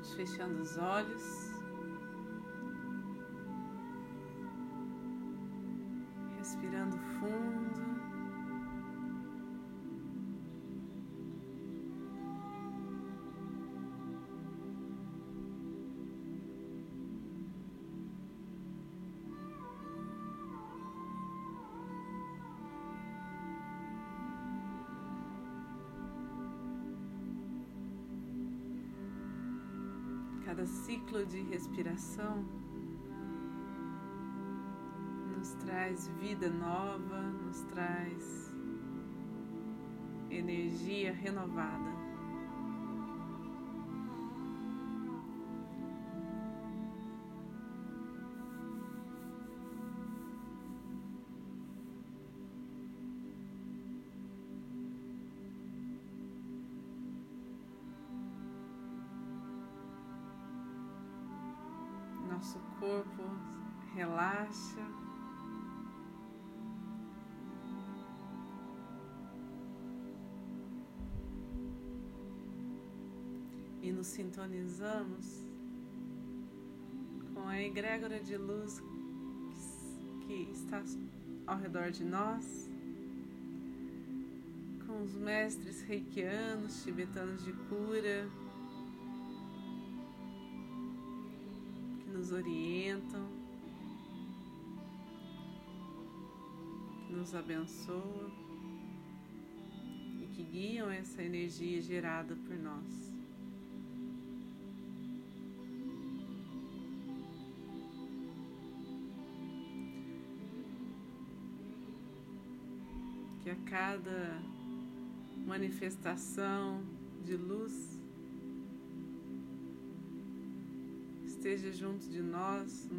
Vamos fechando os olhos. Respiração nos traz vida nova, nos traz energia renovada. Sintonizamos com a egrégora de luz que está ao redor de nós, com os mestres reikianos, tibetanos de cura, nos orientam, que nos abençoam e que guiam essa energia gerada por nós. Cada manifestação de luz esteja junto de nós,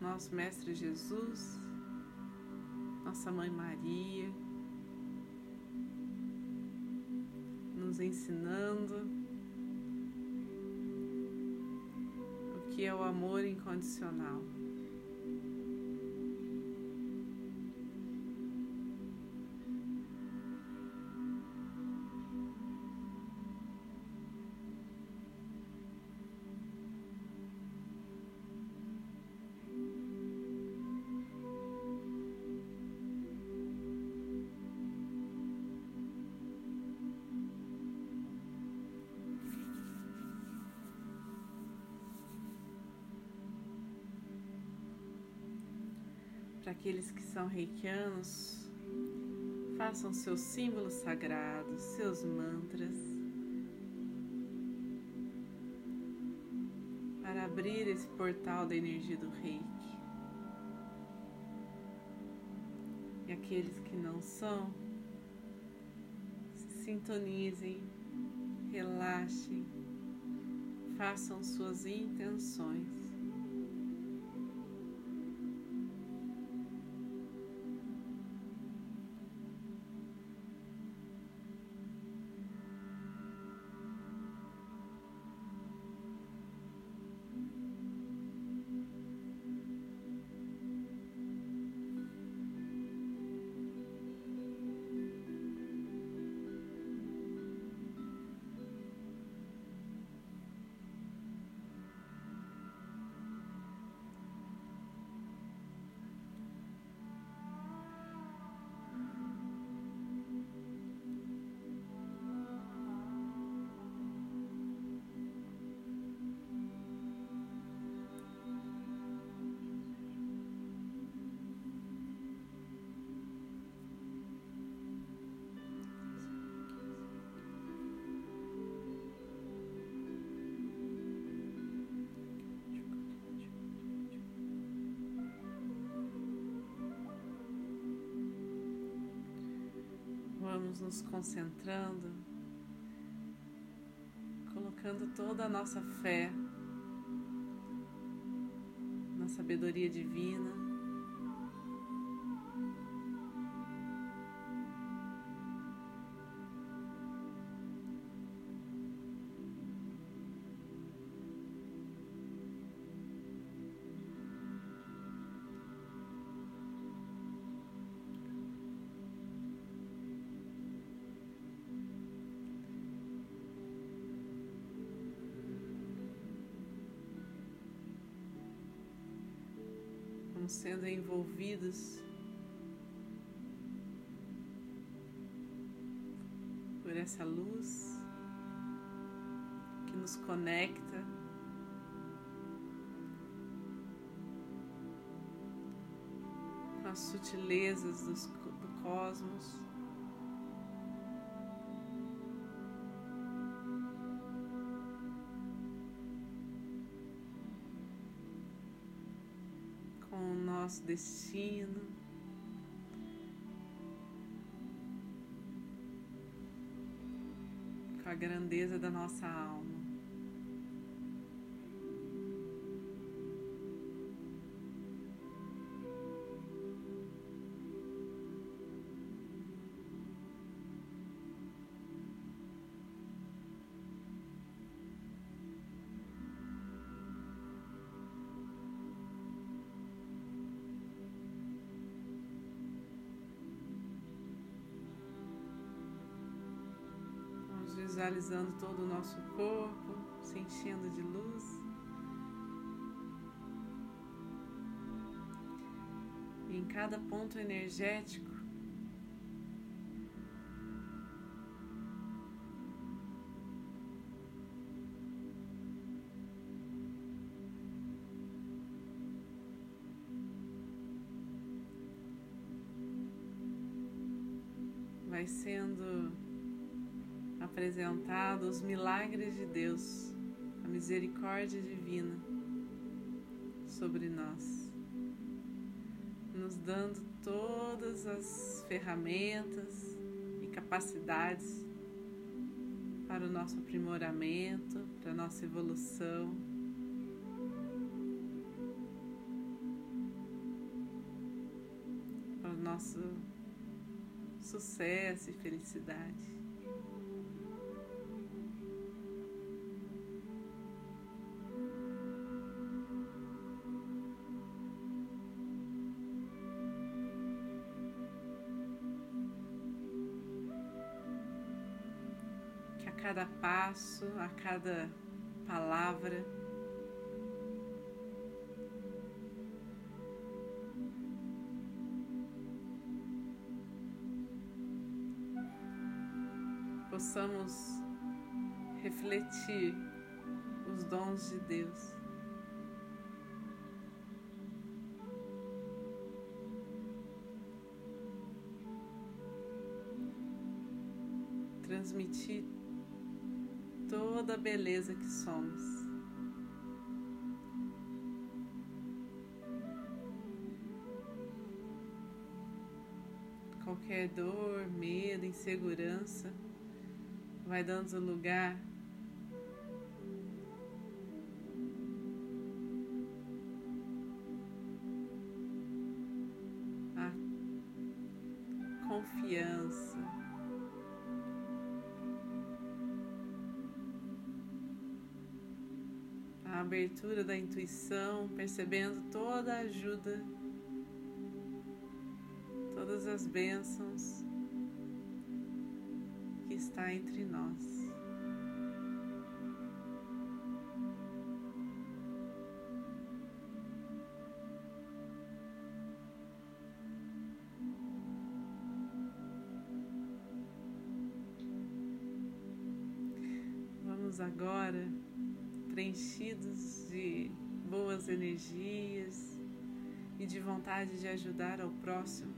nosso Mestre Jesus, nossa Mãe Maria, nos ensinando o que é o amor incondicional. Para aqueles que são reikianos, façam seus símbolos sagrados, seus mantras, para abrir esse portal da energia do reiki. E aqueles que não são, se sintonizem, relaxem, façam suas intenções. Vamos nos concentrando, colocando toda a nossa fé na sabedoria divina. Sendo envolvidos por essa luz que nos conecta com as sutilezas do cosmos. Nosso destino. Com a grandeza da nossa alma. Visualizando todo o nosso corpo, se enchendo de luz. Em cada ponto energético, os milagres de Deus, a misericórdia divina sobre nós, nos dando todas as ferramentas e capacidades para o nosso aprimoramento, para a nossa evolução. Para o nosso sucesso e felicidade. Cada passo, a cada palavra. Possamos refletir os dons de Deus. transmitir beleza que somos. Qualquer dor, medo, insegurança vai dando lugar abertura da intuição, percebendo toda a ajuda, todas as bênçãos que está entre nós. Vamos agora preenchidos de boas energias e de vontade de ajudar ao próximo.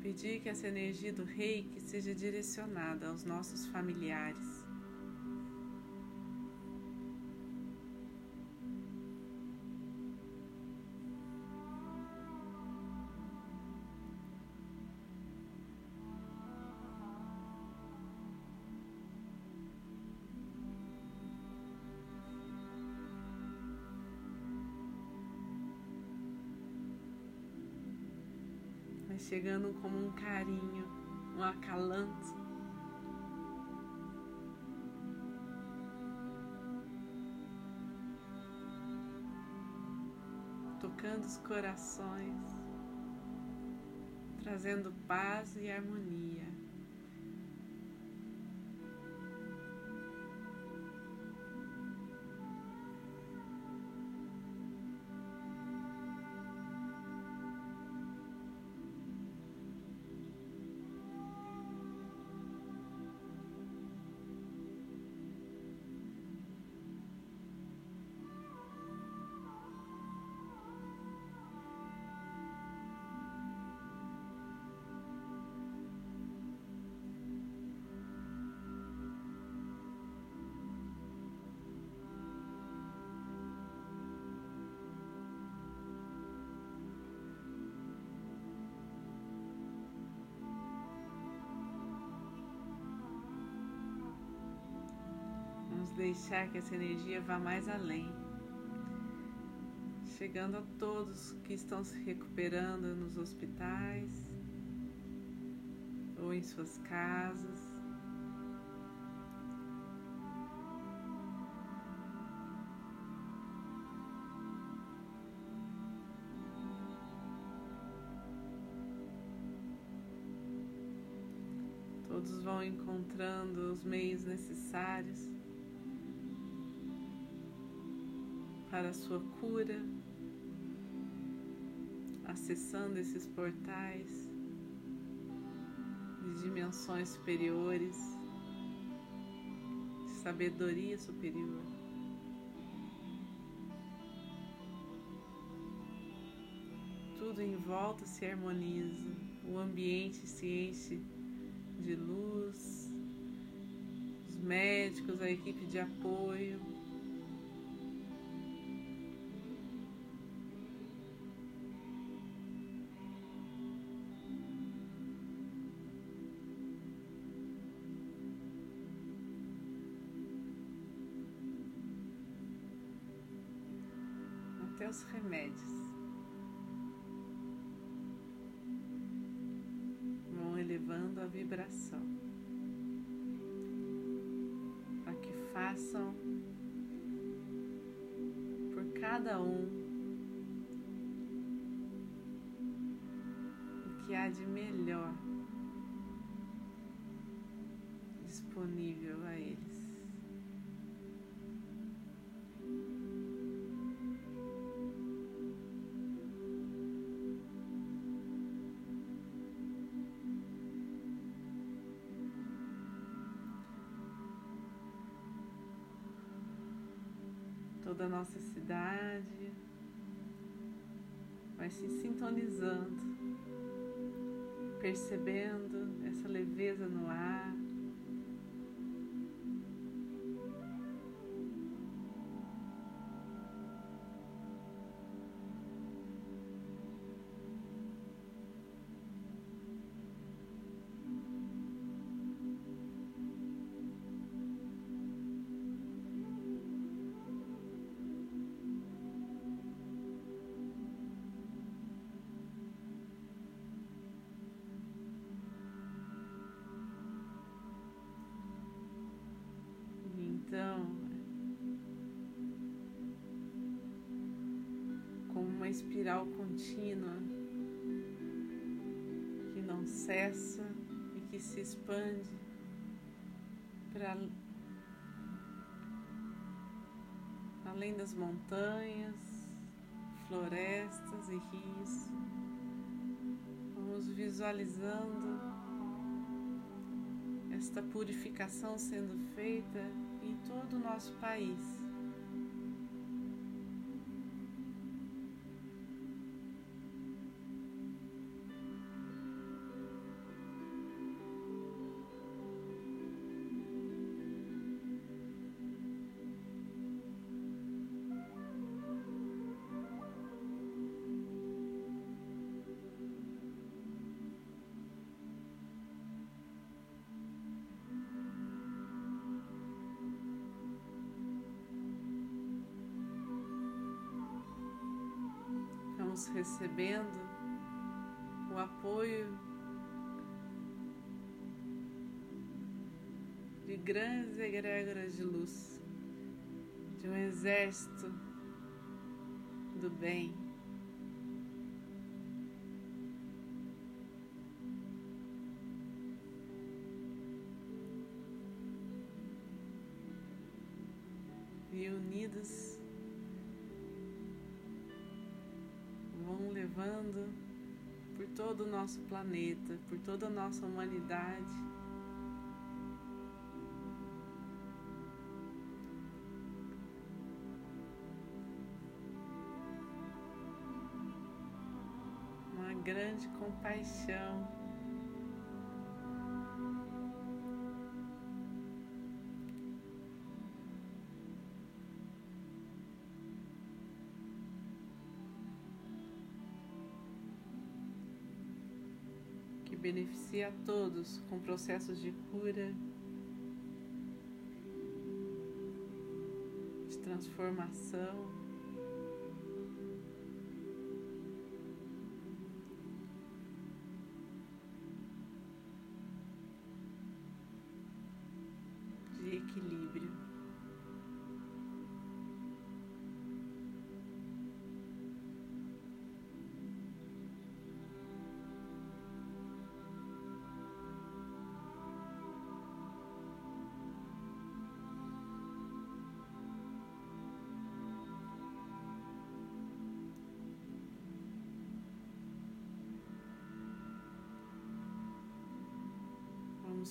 Pedir que essa energia do reiki seja direcionada aos nossos familiares, chegando como um carinho, um acalanto. Tocando os corações, trazendo paz e harmonia. Deixar que essa energia vá mais além, chegando a todos que estão se recuperando nos hospitais ou em suas casas. Todos vão encontrando os meios necessários para a sua cura, acessando esses portais de dimensões superiores, de sabedoria superior. Tudo em volta se harmoniza, o ambiente se enche de luz, os médicos, a equipe de apoio. Os remédios. elevando a vibração, para que façam por cada um o que há de melhor nossa cidade vai se sintonizando, percebendo essa leveza no ar. Uma espiral contínua que não cessa e que se expande para além das montanhas, florestas e rios. Vamos visualizando esta purificação sendo feita em todo o nosso país. Recebendo o apoio de grandes egrégoras de luz, de um exército do bem. E unidos levando por todo o nosso planeta, por toda a nossa humanidade. Uma grande compaixão. beneficia a todos com processos de cura, de transformação.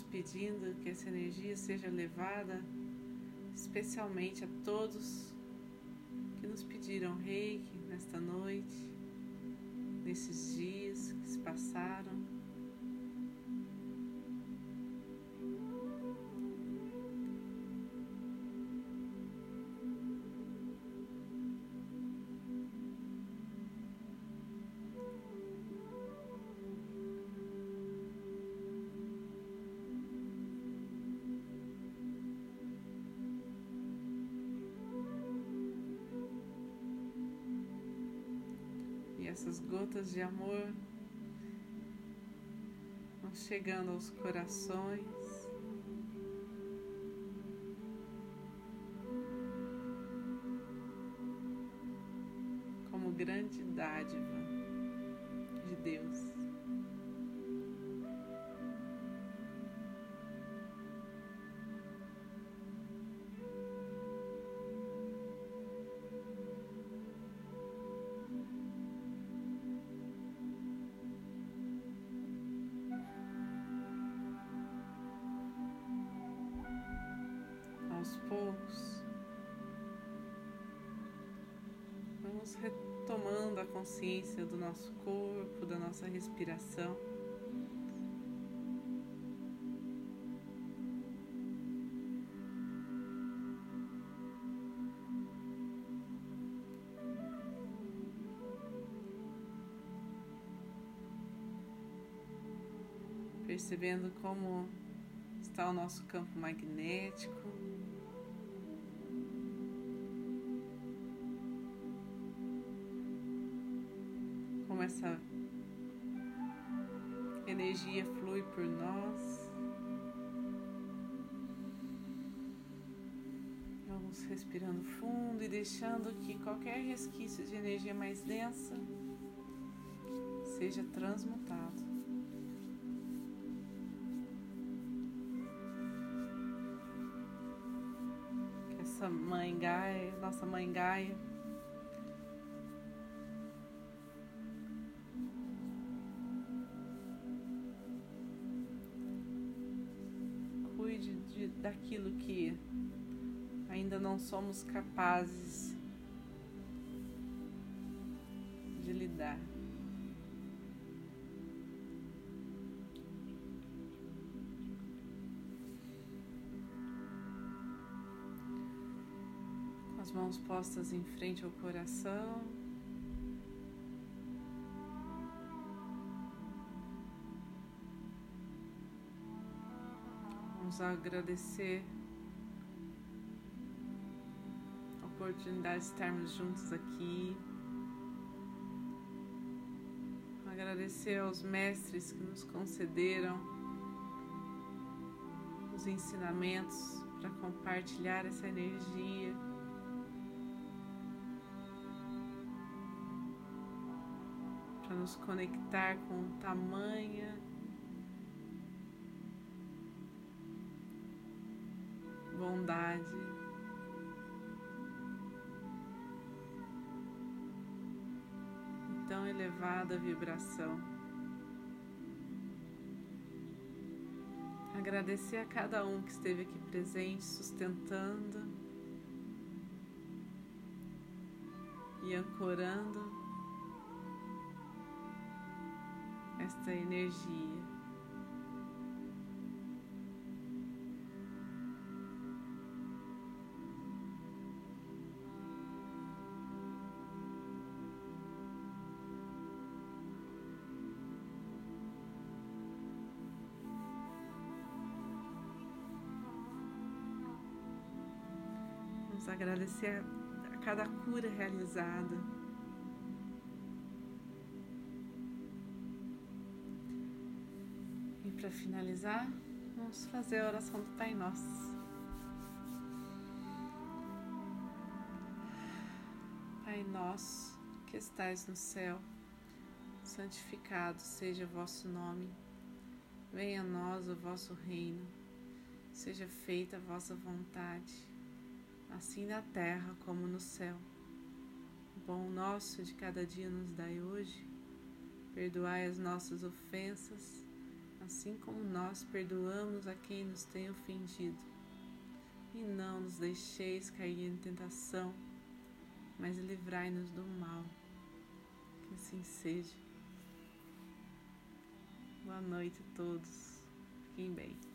Pedindo que essa energia seja levada especialmente a todos que nos pediram reiki nesta noite, nesses dias que se passaram. Essas gotas de amor vão chegando aos corações. Como grande dádiva de Deus. Poucos, vamos retomando a consciência do nosso corpo, da nossa respiração. Percebendo como está o nosso campo magnético. Como essa energia flui por nós. Vamos respirando fundo e deixando que qualquer resquício de energia mais densa seja transmutado. Que essa mãe Gaia, nossa mãe Gaia, daquilo que ainda não somos capazes de lidar. Com as mãos postas em frente ao coração. Agradecer a oportunidade de estarmos juntos aqui. Agradecer aos mestres que nos concederam os ensinamentos para compartilhar essa energia. Para nos conectar com tamanha bondade. Tão elevada vibração. Agradecer a cada um que esteve aqui presente, sustentando e ancorando esta energia. Agradecer a cada cura realizada. E para finalizar, vamos fazer a oração do Pai Nosso. Pai nosso que estais no céu, santificado seja o vosso nome. Venha a nós o vosso reino. Seja feita a vossa vontade, assim na terra como no céu. O pão nosso de cada dia nos dai hoje. Perdoai as nossas ofensas, assim como nós perdoamos a quem nos tem ofendido. E não nos deixeis cair em tentação, mas livrai-nos do mal. Que assim seja. Boa noite a todos. Fiquem bem.